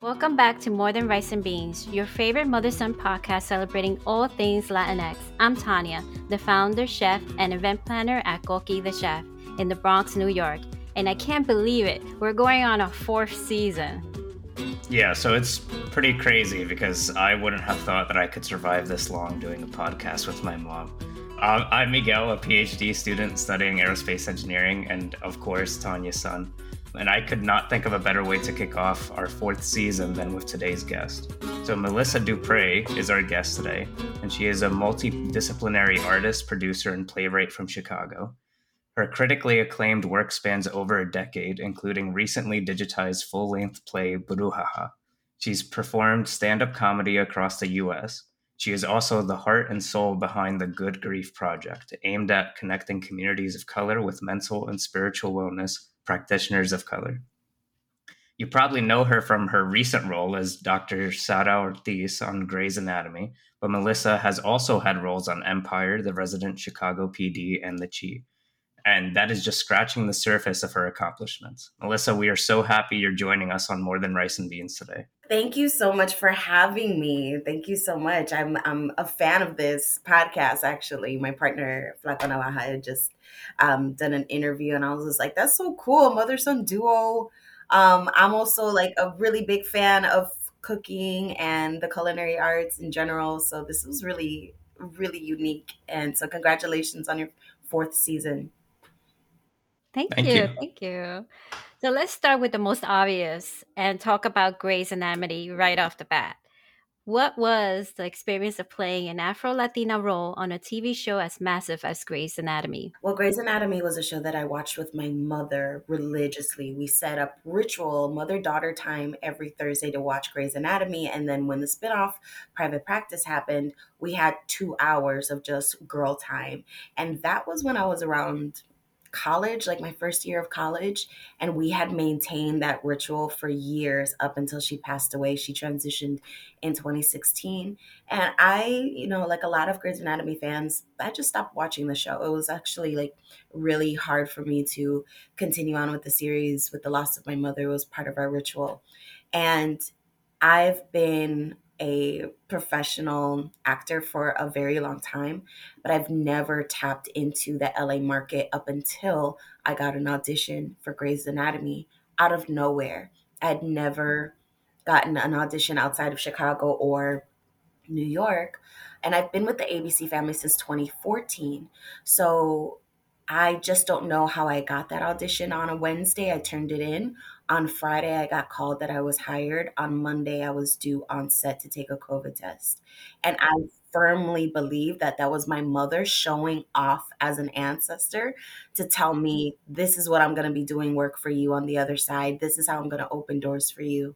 Welcome back to More Than Rice and Beans, your favorite mother son podcast celebrating all things Latinx. I'm Tanya, the founder, chef, and event planner at Coqui the Chef in the Bronx, New York. And I can't believe it, we're going on a fourth season. Yeah, so it's pretty crazy because I wouldn't have thought that I could survive this long doing a podcast with my mom. Um, I'm Miguel, a PhD student studying aerospace engineering, and of course, Tanya's son and I could not think of a better way to kick off our fourth season than with today's guest. So, Melissa DuPrey is our guest today, and she is a multidisciplinary artist, producer, and playwright from Chicago. Her critically acclaimed work spans over a decade, including recently digitized full length play Brouhaha. She's performed stand up comedy across the US. She is also the heart and soul behind the Good Grief Project, aimed at connecting communities of color with mental and spiritual wellness practitioners of color. You probably know her from her recent role as Dr. Sara Ortiz on Grey's Anatomy, but Melissa has also had roles on Empire, The Resident Chicago PD, and The Chi. And that is just scratching the surface of her accomplishments. Melissa, we are so happy you're joining us on More Than Rice and Beans today. Thank you so much for having me. Thank you so much. I'm I'm a fan of this podcast. Actually, my partner Flaco Navaja just um, done an interview, and I was just like, "That's so cool, mother son duo." Um, I'm also like a really big fan of cooking and the culinary arts in general. So this was really really unique, and so congratulations on your fourth season. Thank, Thank you. you. Thank you. So let's start with the most obvious and talk about Grey's Anatomy right off the bat. What was the experience of playing an Afro Latina role on a TV show as massive as Grey's Anatomy? Well, Grey's Anatomy was a show that I watched with my mother religiously. We set up ritual mother daughter time every Thursday to watch Grey's Anatomy. And then when the spinoff private practice happened, we had two hours of just girl time. And that was when I was around college, like my first year of college, and we had maintained that ritual for years up until she passed away. She transitioned in 2016. And I, you know, like a lot of Grey's Anatomy fans, I just stopped watching the show. It was actually like really hard for me to continue on with the series with the loss of my mother. It was part of our ritual. And I've been a professional actor for a very long time, but I've never tapped into the LA market up until I got an audition for Grey's Anatomy out of nowhere. I'd never gotten an audition outside of Chicago or New York. And I've been with the ABC family since 2014. So I just don't know how I got that audition on a Wednesday. I turned it in. On Friday, I got called that I was hired. On Monday, I was due on set to take a COVID test. And I firmly believe that that was my mother showing off as an ancestor to tell me, this is what I'm going to be doing work for you on the other side. This is how I'm going to open doors for you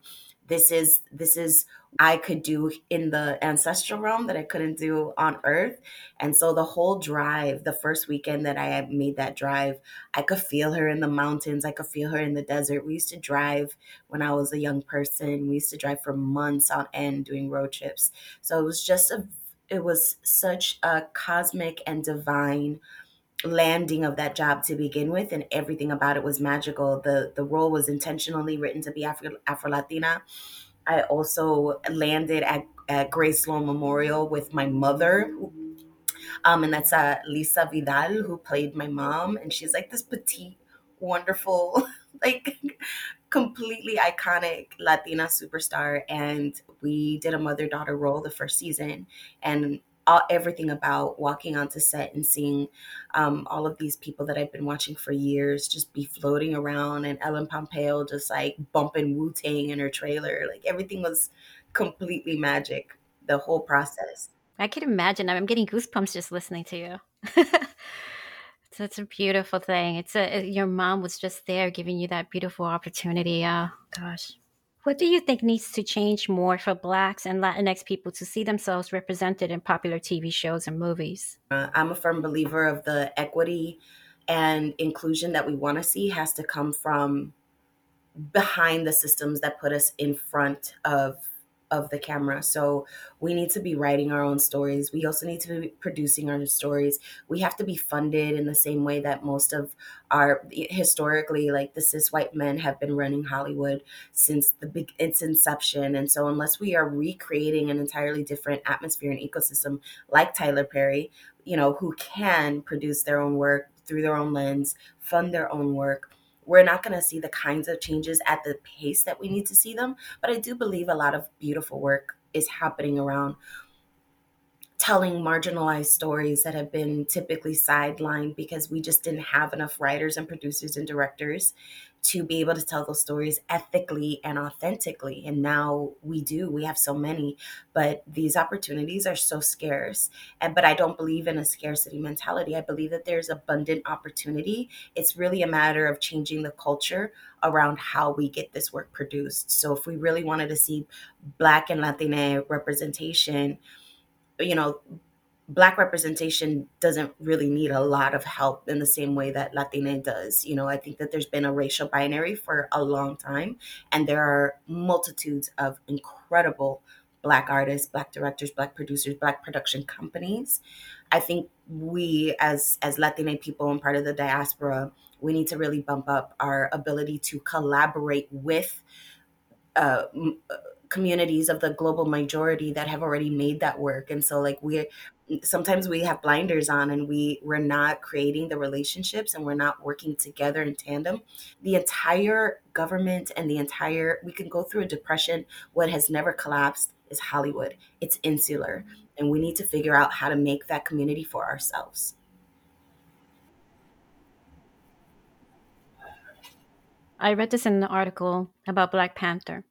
this is this is I could do in the ancestral realm that I couldn't do on earth. And so the whole drive, the first weekend that I made that drive, I could feel her in the mountains. I could feel her in the desert. We used to drive when I was a young person. We used to drive for months on end doing road trips. So it was just a it was such a cosmic and divine landing of that job to begin with and everything about it was magical. The the role was intentionally written to be afro afro latina i also landed at, at Grey Sloan memorial with my mother um and that's uh lisa vidal who played my mom and she's like this petite wonderful like completely iconic latina superstar and we did a mother daughter role the first season and all, everything about walking onto set and seeing um, all of these people that I've been watching for years just be floating around and Ellen Pompeo just like bumping Wu Tang in her trailer. Like everything was completely magic, the whole process. I can imagine. I'm getting goosebumps just listening to you. so it's a beautiful thing. It's a your mom was just there giving you that beautiful opportunity. Oh gosh. What do you think needs to change more for Blacks and Latinx people to see themselves represented in popular TV shows and movies? Uh, I'm a firm believer of the equity and inclusion that we want to see has to come from behind the systems that put us in front of of the camera. So we need to be writing our own stories. We also need to be producing our stories. We have to be funded in the same way that most of our historically like the cis white men have been running Hollywood since the big its inception. And so unless we are recreating an entirely different atmosphere and ecosystem like Tyler Perry, you know, who can produce their own work through their own lens, fund their own work, we're not going to see the kinds of changes at the pace that we need to see them. But I do believe a lot of beautiful work is happening around telling marginalized stories that have been typically sidelined because we just didn't have enough writers and producers and directors to be able to tell those stories ethically and authentically. And now we do. We have so many, but these opportunities are so scarce. And but I don't believe in a scarcity mentality. I believe that there's abundant opportunity. It's really a matter of changing the culture around how we get this work produced. So if we really wanted to see black and Latina representation, you know, black representation doesn't really need a lot of help in the same way that latina does. You know i think that there's been a racial binary for a long time and there are multitudes of incredible black artists black directors black producers black production companies. I think we as as latina people and part of the diaspora we need to really bump up our ability to collaborate with uh, communities of the global majority that have already made that work. And so like we're sometimes we have blinders on and we we're not creating the relationships and we're not working together in tandem. The entire government and the entire we can go through a depression. What has never collapsed is hollywood. It's insular. And we need to figure out how to make that community for ourselves I read this in an article about Black Panther.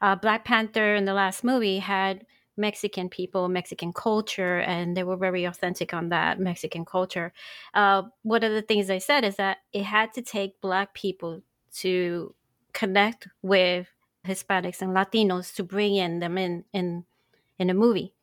Uh, Black Panther in the last movie had Mexican people, Mexican culture, and they were very authentic on that Mexican culture. Uh, one of the things they said is that it had to take Black people to connect with Hispanics and Latinos to bring in them in in in a movie.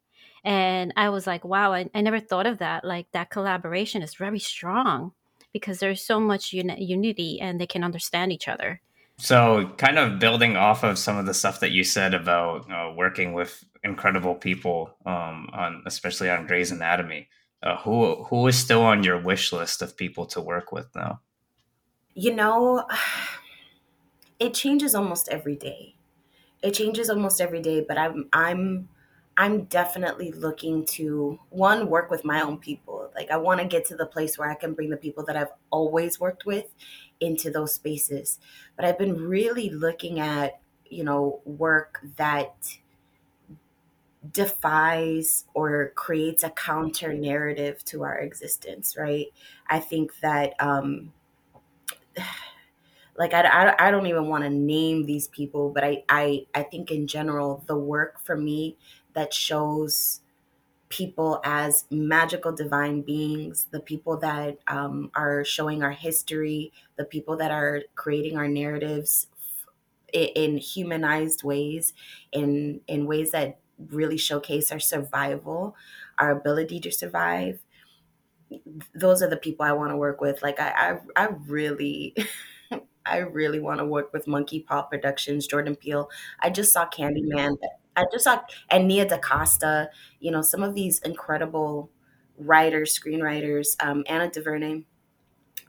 And I was like, wow, I, I never thought of that. Like that collaboration is very strong because there's so much uni- unity and they can understand each other. So, kind of building off of some of the stuff that you said about uh, working with incredible people, um, on especially on Grey's Anatomy, uh, who who is still on your wish list of people to work with now? You know, it changes almost every day. It changes almost every day, but I'm I'm I'm definitely looking to one work with my own people. Like I want to get to the place where I can bring the people that I've always worked with into those spaces. But I've been really looking at, you know, work that defies or creates a counter narrative to our existence, right? I think that um like I, I, I don't even want to name these people but I, I i think in general the work for me that shows people as magical divine beings, the people that um, are showing our history, the people that are creating our narratives in, humanized ways, in in ways that really showcase our survival, our ability to survive. Those are the people I want to work with. Like I, I, I really. I really want to work with Monkey Paw Productions, Jordan Peele. I just saw Candyman I just saw and Nia DaCosta, you know, some of these incredible writers, screenwriters, um, Ava DuVernay.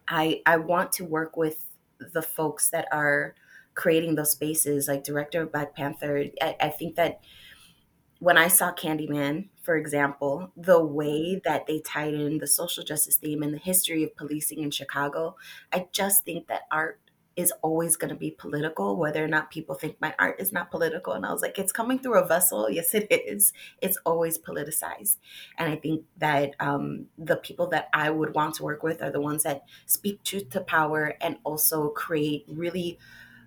I I want to work with the folks that are creating those spaces, like director of Black Panther. I, I think that when I saw Candyman, for example, the way that they tied in the social justice theme and the history of policing in Chicago, I just think that art is always going to be political, whether or not people think my art is not political. And I was like, it's coming through a vessel. Yes, it is. It's always politicized. And I think that um, the people that I would want to work with are the ones that speak truth to power and also create really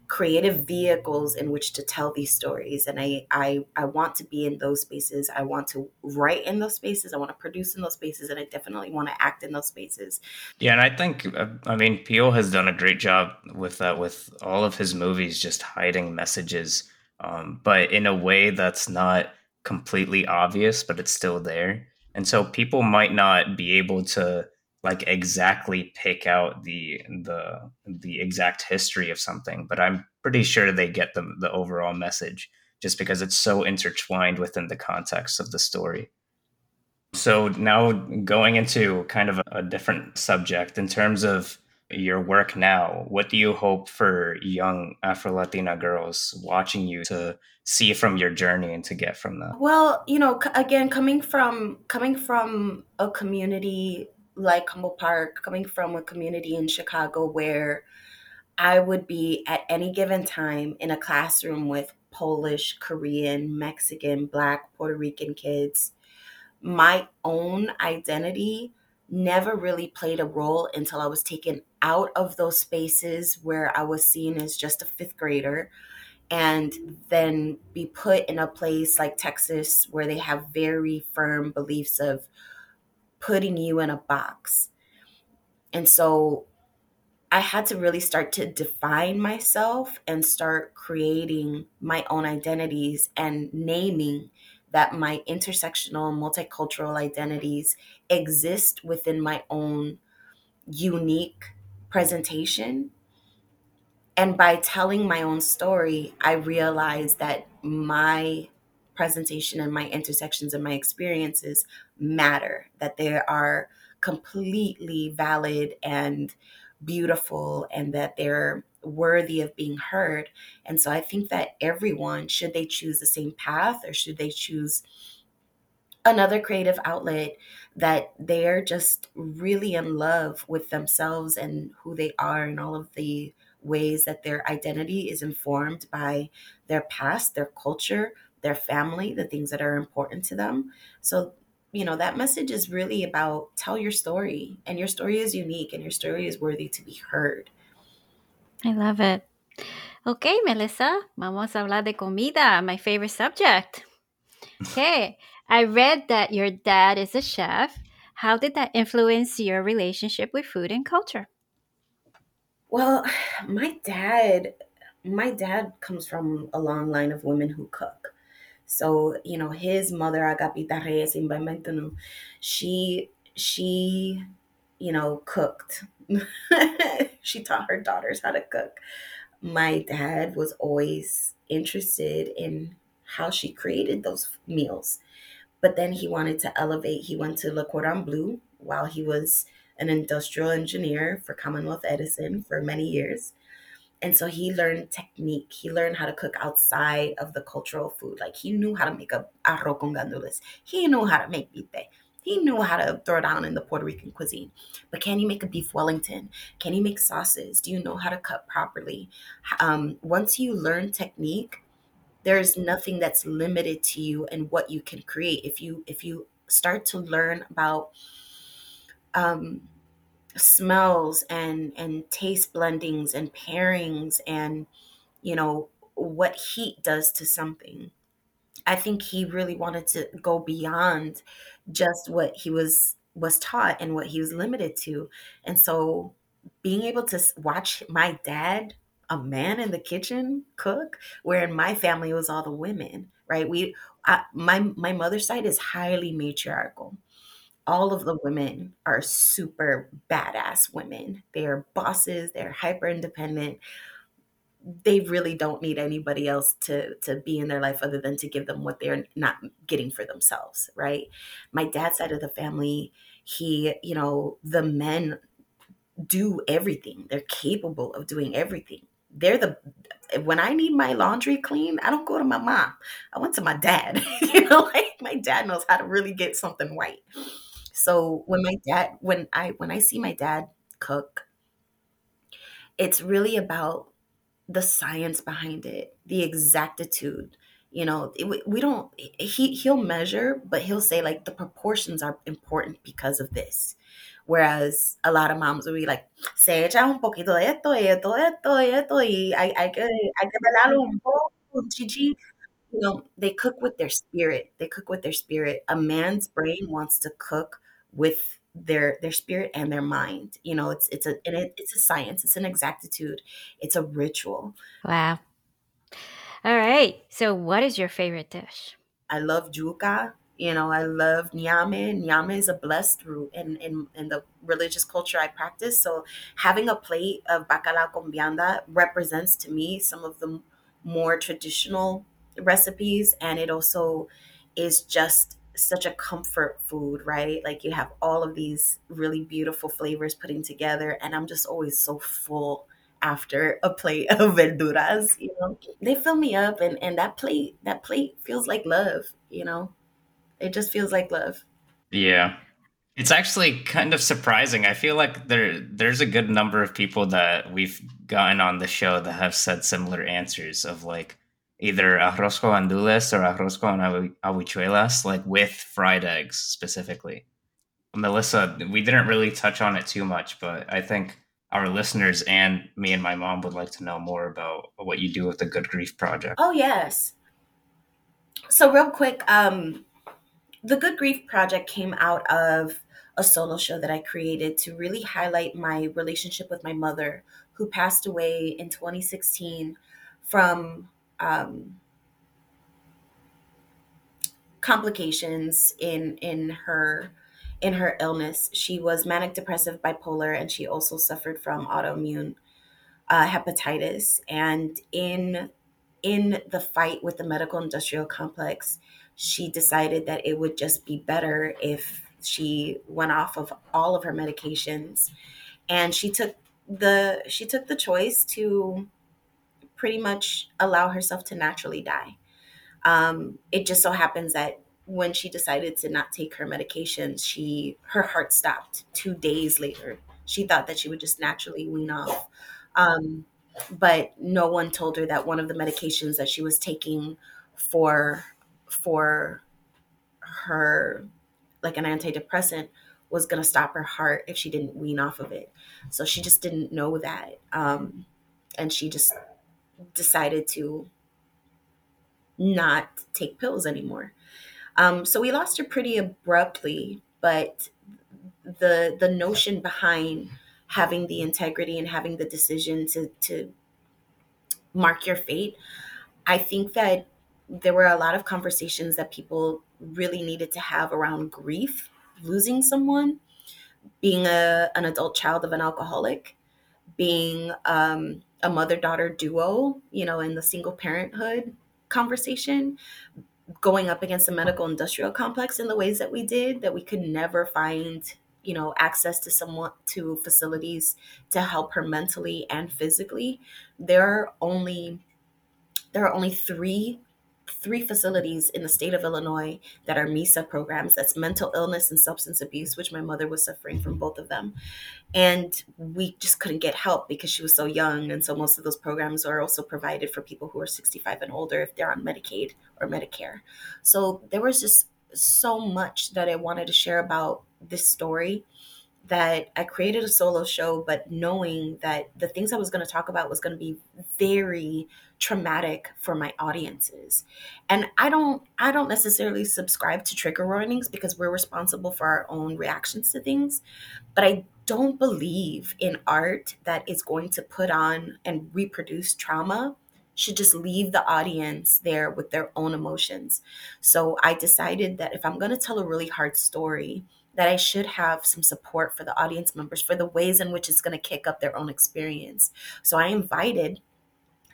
creative vehicles in which to tell these stories. And I, I i want to be in those spaces. I want to write in those spaces. I want to produce in those spaces. And i definitely want to act in those spaces. Yeah and i think uh, i mean Peele has done a great job with that with all of his movies just hiding messages um, but in a way that's not completely obvious but it's still there. And so people might not be able to like exactly pick out the the the exact history of something, but I'm pretty sure they get the the overall message. just because it's so intertwined within the context of the story. So now going into kind of a different subject in terms of your work now, what do you hope for young Afro Latina girls watching you to see from your journey and to get from that? Well, you know, again, coming from coming from a community like Humboldt Park, coming from a community in Chicago where I would be at any given time in a classroom with Polish, Korean, Mexican, Black, Puerto Rican kids my own identity never really played a role until I was taken out of those spaces where I was seen as just a fifth grader and then be put in a place like Texas where they have very firm beliefs of putting you in a box. And so I had to really start to define myself and start creating my own identities and naming that my intersectional multicultural identities exist within my own unique presentation. And by telling my own story, I realized that my presentation and my intersections and my experiences matter, that they are completely valid and beautiful, and that they're worthy of being heard. And so I think that everyone, should they choose the same path or should they choose another creative outlet, that they're just really in love with themselves and who they are and all of the ways that their identity is informed by their past, their culture, their family, the things that are important to them. So, you know, that message is really about tell your story, and your story is unique and your story is worthy to be heard. I love it. Okay, Melissa, vamos a hablar de comida, my favorite subject. Okay, I read that your dad is a chef. How did that influence your relationship with food and culture? Well, my dad, my dad comes from a long line of women who cook. So, you know, his mother, Agapita Reyes Inventanu, she she, you know, cooked she taught her daughters how to cook. My dad was always interested in how she created those meals. But then he wanted to elevate. He went to Le Cordon Bleu while he was an industrial engineer for Commonwealth Edison for many years. And so he learned technique. He learned how to cook outside of the cultural food. Like he knew how to make a arroz con gandules. He knew how to make bife. He knew how to throw down in the Puerto Rican cuisine. But can you make a beef Wellington? Can you make sauces? Do you know how to cut properly? Um, once you learn technique, there's nothing that's limited to you and what you can create. If you if you start to learn about um, smells and and taste blendings and pairings and you know what heat does to something I think he really wanted to go beyond just what he was was taught and what he was limited to. And so being able to watch my dad, a man in the kitchen, cook, where in my family it was all the women, right? We I, my my mother's side is highly matriarchal. All of the women are super badass women. They are bosses, they're hyper independent. They really don't need anybody else to to be in their life other than to give them what they're not getting for themselves right? My dad's side of the family he you know the men do everything. They're capable of doing everything. They're the when i need my laundry clean i don't go to my mom. I went to my dad. You know like my dad knows how to really get something right so when my dad when i when i see my dad cook it's really about the science behind it, the exactitude. You know, it, we don't. He he'll measure, but he'll say like the proportions are important because of this. Whereas a lot of moms will be like, se echa un poquito de esto esto, esto esto, y hay, hay que, hay que pelarlo un poco, chichi. You know, they cook with their spirit. They cook with their spirit. A man's brain wants to cook with their their spirit and their mind you know it's it's a it, it's a science it's an exactitude it's a ritual. Wow. All right so what is your favorite dish? I love yuca you know i love nyame nyame is a blessed root in, in in the religious culture i practice so having a plate of bacalao con vianda represents to me some of the more traditional recipes, and it also is just such a comfort food, right? Like you have all of these really beautiful flavors putting together, and I'm just always so full after a plate of verduras. You know, they fill me up, and and that plate that plate feels like love. You know, it just feels like love. Yeah. It's actually kind of surprising. I feel like there there's a good number of people that we've gotten on the show that have said similar answers of like either arroz con gandules or arroz con habichuelas, like with fried eggs specifically. Melissa, we didn't really touch on it too much, but I think our listeners and me and my mom would like to know more about what you do with the Good Grief Project. Oh yes. So real quick, um, the Good Grief Project came out of a solo show that I created to really highlight my relationship with my mother, who passed away in 2016 from um, complications in in her in her illness. She was manic depressive bipolar, and she also suffered from autoimmune uh, hepatitis. And in in the fight with the medical industrial complex, she decided that it would just be better if she went off of all of her medications and she took the she took the choice to pretty much allow herself to naturally die um, it just so happens that when she decided to not take her medications she her heart stopped two days later she thought that she would just naturally wean off um, but no one told her that one of the medications that she was taking for for her like an antidepressant was going to stop her heart if she didn't wean off of it. So she just didn't know that. Um, and she just decided to not take pills anymore. Um, so we lost her pretty abruptly, but the the notion behind having the integrity and having the decision to to mark your fate, I think that there were a lot of conversations that people really needed to have around grief, losing someone, being a, an adult child of an alcoholic, being um, a mother daughter duo, you know, in the single parenthood conversation, going up against the medical industrial complex in the ways that we did, that we could never find you know access to someone to facilities to help her mentally and physically. There are only there are only three three facilities in the state of Illinois that are MESA programs. That's mental illness and substance abuse, which my mother was suffering from both of them. And we just couldn't get help because she was so young. And so most of those programs are also provided for people who are 65 and older if they're on Medicaid or Medicare. So there was just so much that I wanted to share about this story that I created a solo show, but knowing that the things I was going to talk about was going to be very traumatic for my audiences. And I don't I don't necessarily subscribe to trigger warnings because we're responsible for our own reactions to things, but I don't believe in art that is going to put on and reproduce trauma should just leave the audience there with their own emotions. So I decided that if I'm going to tell a really hard story, that I should have some support for the audience members for the ways in which it's going to kick up their own experience. So I invited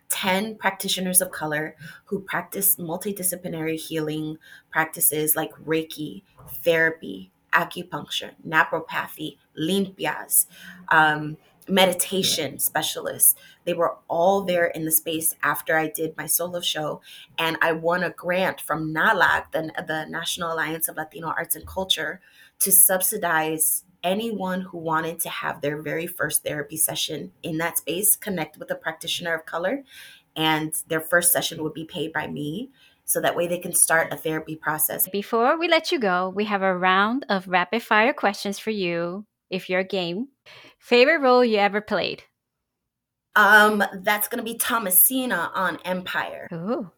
10 practitioners of color who practice multidisciplinary healing practices like Reiki, therapy, acupuncture, naturopathy, limpias, um, meditation specialists. They were all there in the space after I did my solo show. And I won a grant from NALAC, the, the National Alliance of Latino Arts and Culture, to subsidize anyone who wanted to have their very first therapy session in that space connect with a practitioner of color and their first session would be paid by me so that way they can start a therapy process. Before we let you go, we have a round of rapid fire questions for you if you're game. Favorite role you ever played? Um, that's gonna be Thomasina on Empire. Ooh.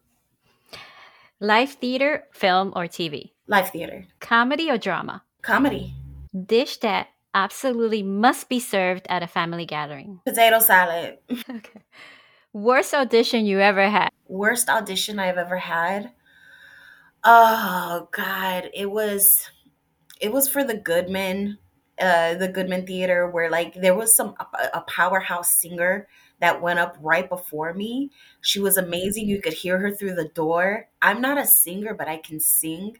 Live theater, film, or TV? Live theater. Comedy or drama? Comedy. Dish that absolutely must be served at a family gathering. Potato salad. okay. Worst audition you ever had? Worst audition I've ever had? Oh god, it was it was for the Goodman uh the Goodman Theater where like there was some a, a powerhouse singer that went up right before me. She was amazing. You could hear her through the door. I'm not a singer, but I can sing.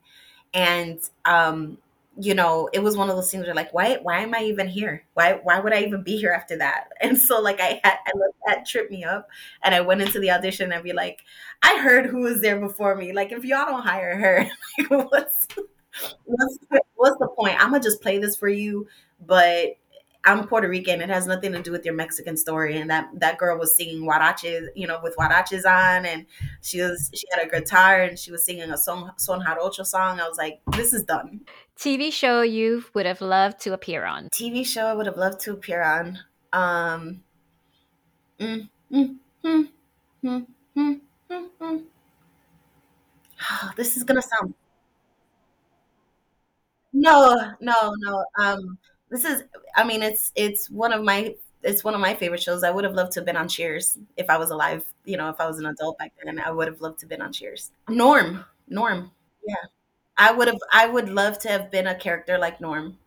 And um, you know, it was one of those things where like, why why am I even here? Why why would I even be here after that? And so like I had I let that trip me up and I went into the audition and be like, I heard who was there before me. Like if y'all don't hire her, like, what's what's what's the point? I'm gonna just play this for you, but I'm Puerto Rican. It has nothing to do with your Mexican story. And that that girl was singing huaraches, you know, with huaraches on, and she was she had a guitar and she was singing a son son jarocho song. I was like, this is done. TV show you would have loved to appear on. TV show I would have loved to appear on. Um, mm, mm, mm, mm. this is gonna sound no, no, no. Um, this is, I mean, it's it's one of my it's one of my favorite shows. I would have loved to have been on Cheers if I was alive. You know, if I was an adult back then, I would have loved to have been on Cheers. Norm, Norm, yeah. I would have. I would love to have been a character like Norm.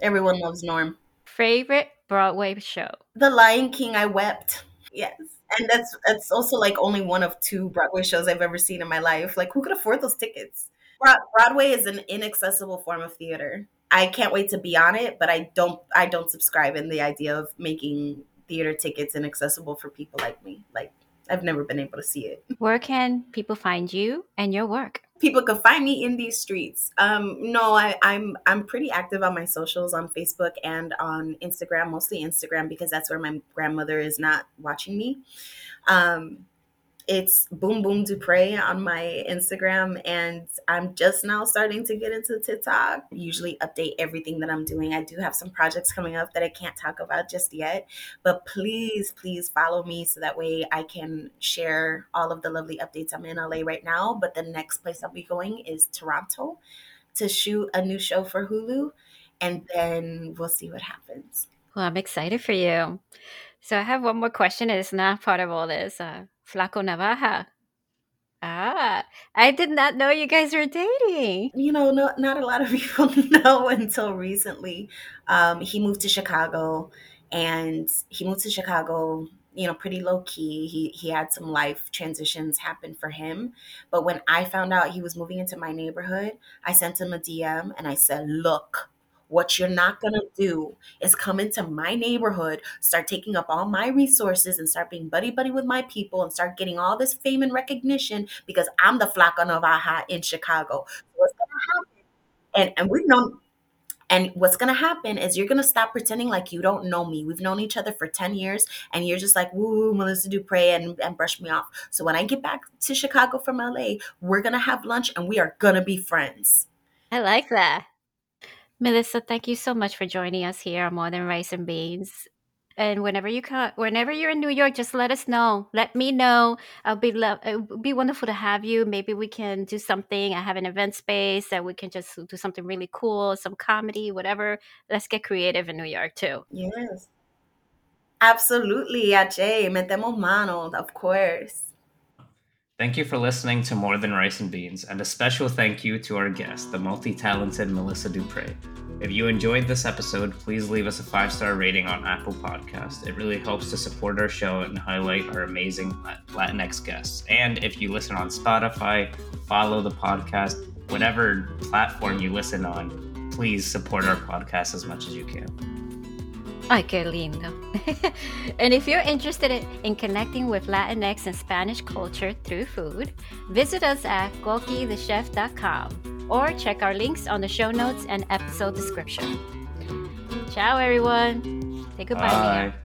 Everyone loves Norm. Favorite Broadway show? The Lion King. I wept. Yes, and that's that's also like only one of two Broadway shows I've ever seen in my life. Like, who could afford those tickets? Broadway is an inaccessible form of theater. I can't wait to be on it, but I don't I don't subscribe in the idea of making theater tickets inaccessible for people like me. Like I've never been able to see it. Where can people find you and your work? People can find me in these streets. Um, no, I, I'm I'm pretty active on my socials on Facebook and on Instagram, mostly Instagram because that's where my grandmother is not watching me. Um, it's Boom Boom DuPrey on my Instagram, and I'm just now starting to get into TikTok. usually update everything that I'm doing. I do have some projects coming up that I can't talk about just yet, but please, please follow me so that way I can share all of the lovely updates. I'm in LA right now, but the next place I'll be going is Toronto to shoot a new show for Hulu, and then we'll see what happens. Well, I'm excited for you. So I have one more question. It's not part of all this. Uh, Flaco Navaja. Ah, I did not know you guys were dating. You know, no, not a lot of people know until recently. Um, he moved to Chicago, and he moved to Chicago. You know, pretty low key. He he had some life transitions happen for him. But when I found out he was moving into my neighborhood, I sent him a DM and I said, "Look, what you're not going to do is come into my neighborhood, start taking up all my resources, and start being buddy buddy with my people and start getting all this fame and recognition because I'm the Flaca Navaja in Chicago. What's going to happen? And, and we've known and what's going to happen is you're going to stop pretending like you don't know me. We've known each other for 10 years, and you're just like, woo, Melissa DuPrey, and, and brush me off. So when I get back to Chicago from LA, we're going to have lunch and we are going to be friends. I like that. Melissa, thank you so much for joining us here on More Than Rice and Beans. And whenever you come, whenever you're in New York, just let us know. Let me know. I'll be lo- it would be wonderful to have you. Maybe we can do something. I have an event space that we can just do something really cool, some comedy, whatever. Let's get creative in New York too. Yes, absolutely. Ajay, metemos mano, of course. Thank you for listening to More Than Rice and Beans, and a special thank you to our guest, the multi talented Melissa DuPrey. If you enjoyed this episode, please leave us a five star rating on Apple Podcast. It really helps to support our show and highlight our amazing Latinx guests. And if you listen on Spotify, follow the podcast, whatever platform you listen on, please support our podcast as much as you can. Ay, qué lindo. and if you're interested in connecting with Latinx and Spanish culture through food, visit us at coquithechef.com or check our links on the show notes and episode description. Ciao, everyone. Say goodbye, Bye.